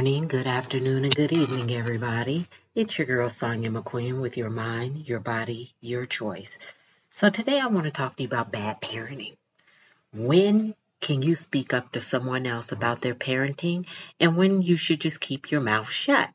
morning, good afternoon, and good evening, everybody. It's your girl, Sonya McQueen, with your mind, your body, your choice. So, today I want to talk to you about bad parenting. When can you speak up to someone else about their parenting, and when you should just keep your mouth shut?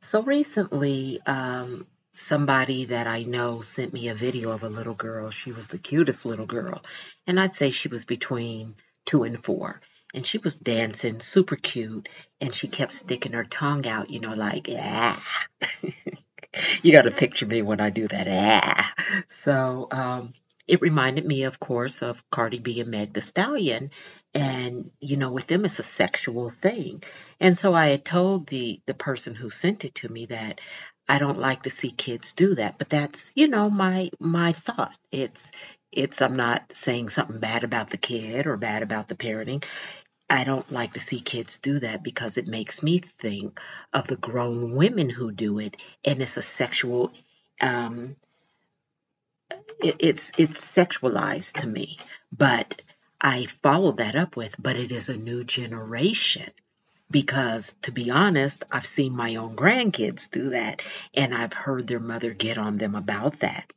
So, recently, um, somebody that I know sent me a video of a little girl. She was the cutest little girl, and I'd say she was between two and four and she was dancing super cute and she kept sticking her tongue out you know like ah. You got to picture me when i do that ah. So um it reminded me of course of cardi b and meg the stallion and you know with them it's a sexual thing. And so i had told the the person who sent it to me that i don't like to see kids do that but that's you know my my thought. It's it's i'm not saying something bad about the kid or bad about the parenting I don't like to see kids do that because it makes me think of the grown women who do it, and it's a sexual, um, it, it's it's sexualized to me. But I followed that up with, but it is a new generation because to be honest, I've seen my own grandkids do that, and I've heard their mother get on them about that.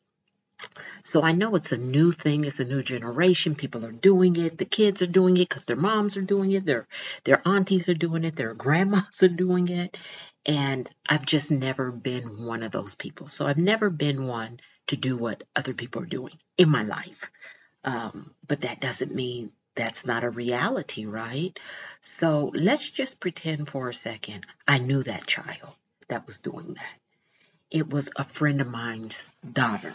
So I know it's a new thing, it's a new generation. People are doing it. The kids are doing it because their moms are doing it, their their aunties are doing it, their grandmas are doing it. And I've just never been one of those people. So I've never been one to do what other people are doing in my life. Um, but that doesn't mean that's not a reality, right? So let's just pretend for a second I knew that child that was doing that. It was a friend of mine's daughter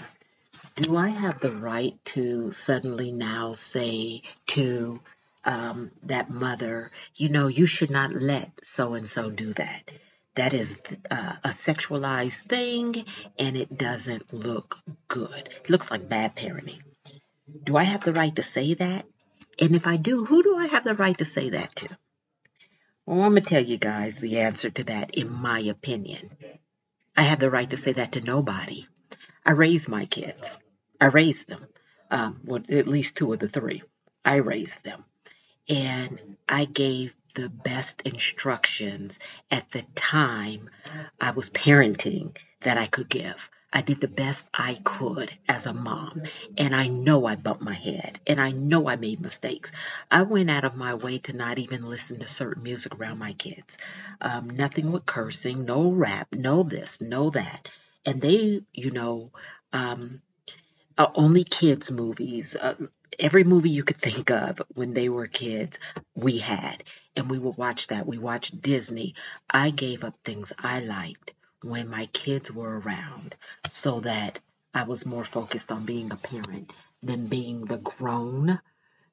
do I have the right to suddenly now say to um, that mother, you know, you should not let so and so do that? That is uh, a sexualized thing and it doesn't look good. It looks like bad parenting. Do I have the right to say that? And if I do, who do I have the right to say that to? Well, I'm going to tell you guys the answer to that, in my opinion. I have the right to say that to nobody. I raise my kids. I raised them. Um, well, at least two of the three. I raised them. And I gave the best instructions at the time I was parenting that I could give. I did the best I could as a mom. And I know I bumped my head. And I know I made mistakes. I went out of my way to not even listen to certain music around my kids. Um, nothing with cursing, no rap, no this, no that. And they, you know, um, uh, only kids movies. Uh, every movie you could think of when they were kids, we had, and we would watch that. We watched Disney. I gave up things I liked when my kids were around, so that I was more focused on being a parent than being the grown,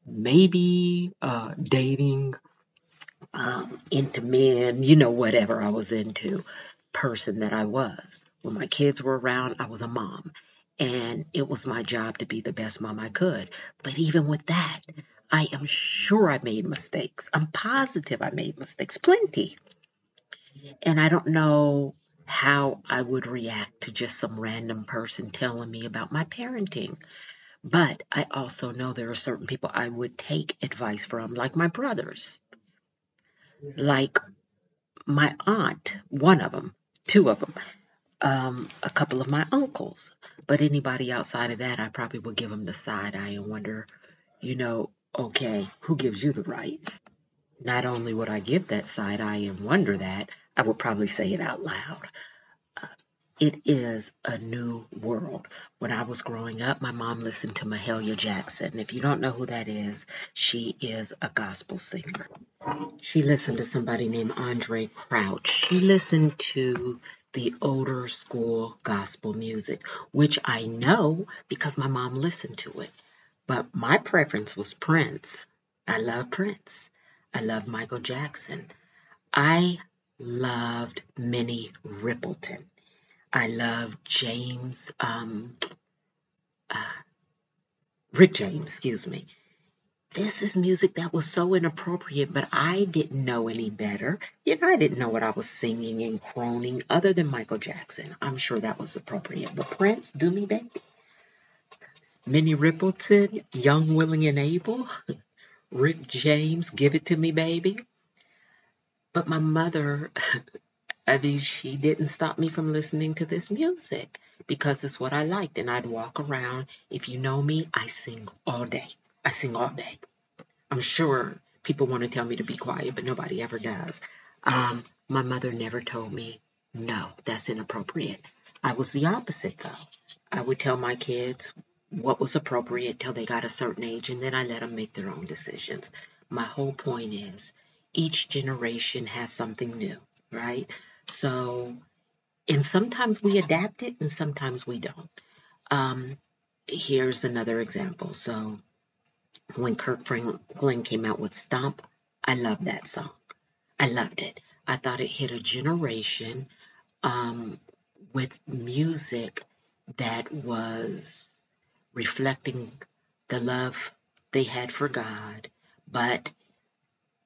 maybe uh, dating, um, into men, you know, whatever I was into, person that I was. When my kids were around, I was a mom and it was my job to be the best mom I could. But even with that, I am sure I made mistakes. I'm positive I made mistakes, plenty. And I don't know how I would react to just some random person telling me about my parenting. But I also know there are certain people I would take advice from, like my brothers, like my aunt, one of them, two of them um, a couple of my uncles. But anybody outside of that, I probably would give them the side eye and wonder, you know, okay, who gives you the right? Not only would I give that side eye and wonder that, I would probably say it out loud. Uh, it is a new world. When I was growing up, my mom listened to Mahalia Jackson. If you don't know who that is, she is a gospel singer. She listened to somebody named Andraé Crouch. She listened to the older school gospel music, which I know because my mom listened to it. But my preference was Prince. I love Prince. I love Michael Jackson. I loved Minnie Riperton. I loved James, um, uh, Rick James, excuse me this is music that was so inappropriate, but I didn't know any better. You know, I didn't know what I was singing and croning other than Michael Jackson. I'm sure that was appropriate. But Prince, Do Me Baby. Minnie Riperton, Young, Willing, and Able. Rick James, Give It To Me Baby. But my mother, I mean, she didn't stop me from listening to this music because it's what I liked. And I'd walk around. If you know me, I sing all day. I sing all day. I'm sure people want to tell me to be quiet, but nobody ever does. Um, my mother never told me, no, that's inappropriate. I was the opposite though. I would tell my kids what was appropriate till they got a certain age, and then I let them make their own decisions. My whole point is each generation has something new, right? So, and sometimes we adapt it and sometimes we don't. Um, here's another example. So, when Kirk Franklin came out with Stomp, I loved that song. I loved it. I thought it hit a generation um, with music that was reflecting the love they had for God, but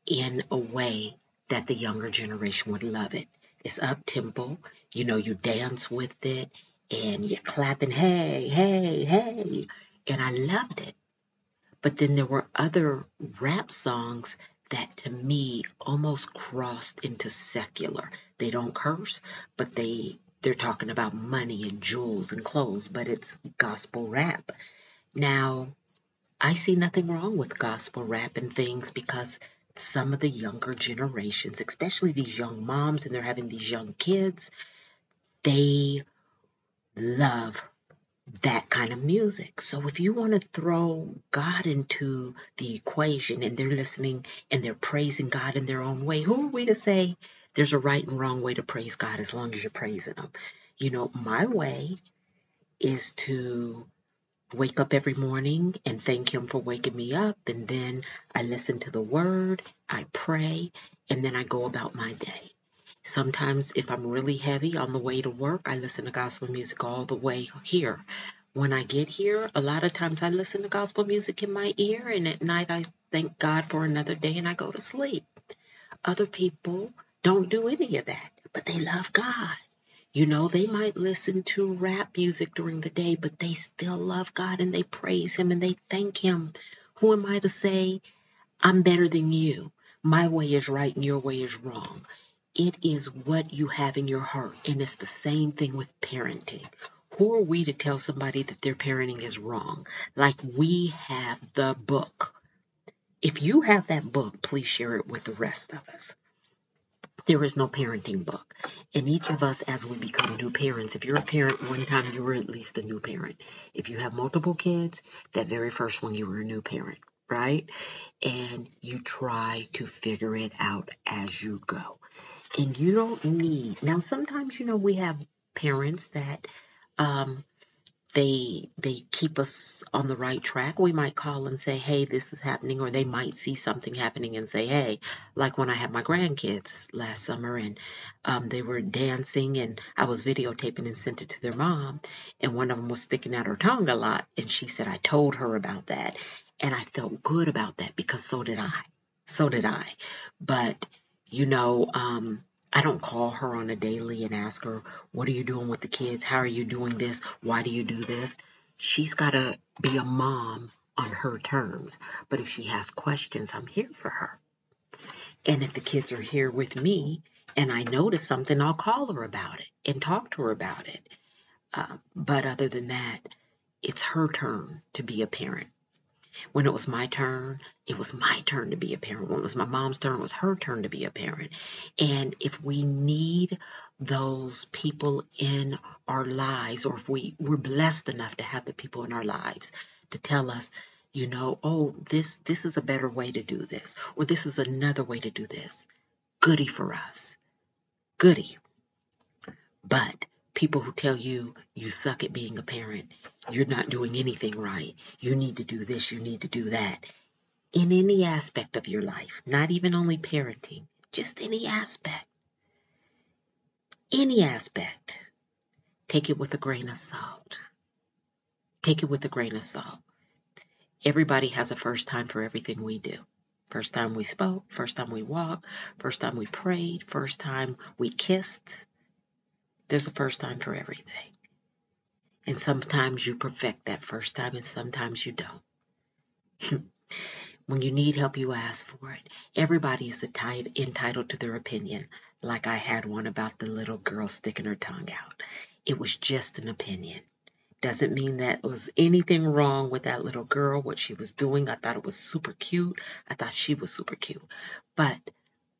in a way that the younger generation would love it. It's up tempo, you know, you dance with it and you're clapping, hey, hey, hey. And I loved it. But then there were other rap songs that to me almost crossed into secular. They don't curse, but they they're talking about money and jewels and clothes, but it's gospel rap. Now, I see nothing wrong with gospel rap and things because some of the younger generations, especially these young moms and they're having these young kids, they love that kind of music. So if you want to throw God into the equation and they're listening and they're praising God in their own way, who are we to say there's a right and wrong way to praise God as long as you're praising Him? You know, my way is to wake up every morning and thank Him for waking me up. And then I listen to the Word, I pray, and then I go about my day. Sometimes, if I'm really heavy on the way to work, I listen to gospel music all the way here. When I get here, a lot of times I listen to gospel music in my ear, and at night I thank God for another day and I go to sleep. Other people don't do any of that, but they love God. You know, they might listen to rap music during the day, but they still love God and they praise Him and they thank Him. Who am I to say, I'm better than you? My way is right and your way is wrong. It is what you have in your heart. And it's the same thing with parenting. Who are we to tell somebody that their parenting is wrong? Like we have the book. If you have that book, please share it with the rest of us. There is no parenting book. And each of us, as we become new parents, if you're a parent one time, you were at least a new parent. If you have multiple kids, that very first one, you were a new parent, right? And you try to figure it out as you go. And you don't need, now sometimes, you know, we have parents that um, they they keep us on the right track. We might call and say, "Hey, this is happening," or they might see something happening and say, "Hey," like when I had my grandkids last summer and um, they were dancing and I was videotaping and sent it to their mom, and one of them was sticking out her tongue a lot, and she said I told her about that, and I felt good about that because so did I, so did I, but you know, um, I don't call her on a daily and ask her, What are you doing with the kids? How are you doing this? Why do you do this? She's got to be a mom on her terms. But if she has questions, I'm here for her. And if the kids are here with me and I notice something, I'll call her about it and talk to her about it. Uh, but other than that, it's her turn to be a parent. When it was my turn, it was my turn to be a parent. When it was my mom's turn, it was her turn to be a parent. And if we need those people in our lives, or if we, we're blessed enough to have the people in our lives to tell us, you know, oh, this this is a better way to do this, or this is another way to do this. Goody for us. Goody. But people who tell you you suck at being a parent, you're not doing anything right, you need to do this, you need to do that. In any aspect of your life, not even only parenting, just any aspect. Any aspect. Take it with a grain of salt. Take it with a grain of salt. Everybody has a first time for everything we do. First time we spoke, first time we walked, first time we prayed, first time we kissed, there's a first time for everything. And sometimes you perfect that first time and sometimes you don't. When you need help, you ask for it. Everybody is entitled to their opinion, like I had one about the little girl sticking her tongue out. It was just an opinion. Doesn't mean that was anything wrong with that little girl, what she was doing. I thought it was super cute. I thought she was super cute. But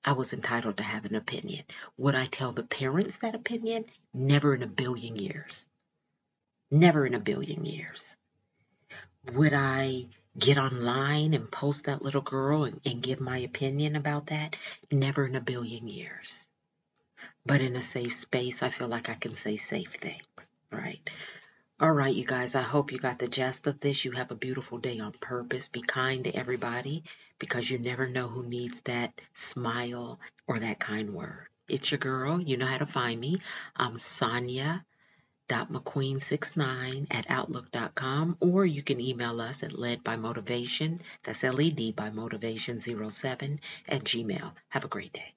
I was entitled to have an opinion. Would I tell the parents that opinion? Never in a billion years. Never in a billion years. Would I get online and post that little girl and, and give my opinion about that? Never in a billion years. But in a safe space, I feel like I can say safe things, right? All right, you guys, I hope you got the gist of this. You have a beautiful day on purpose. Be kind to everybody because you never know who needs that smile or that kind word. It's your girl. You know how to find me. I'm Sonia mcqueen69 at outlook.com or you can email us at led by motivation that's led by motivation 07 at gmail. Have a great day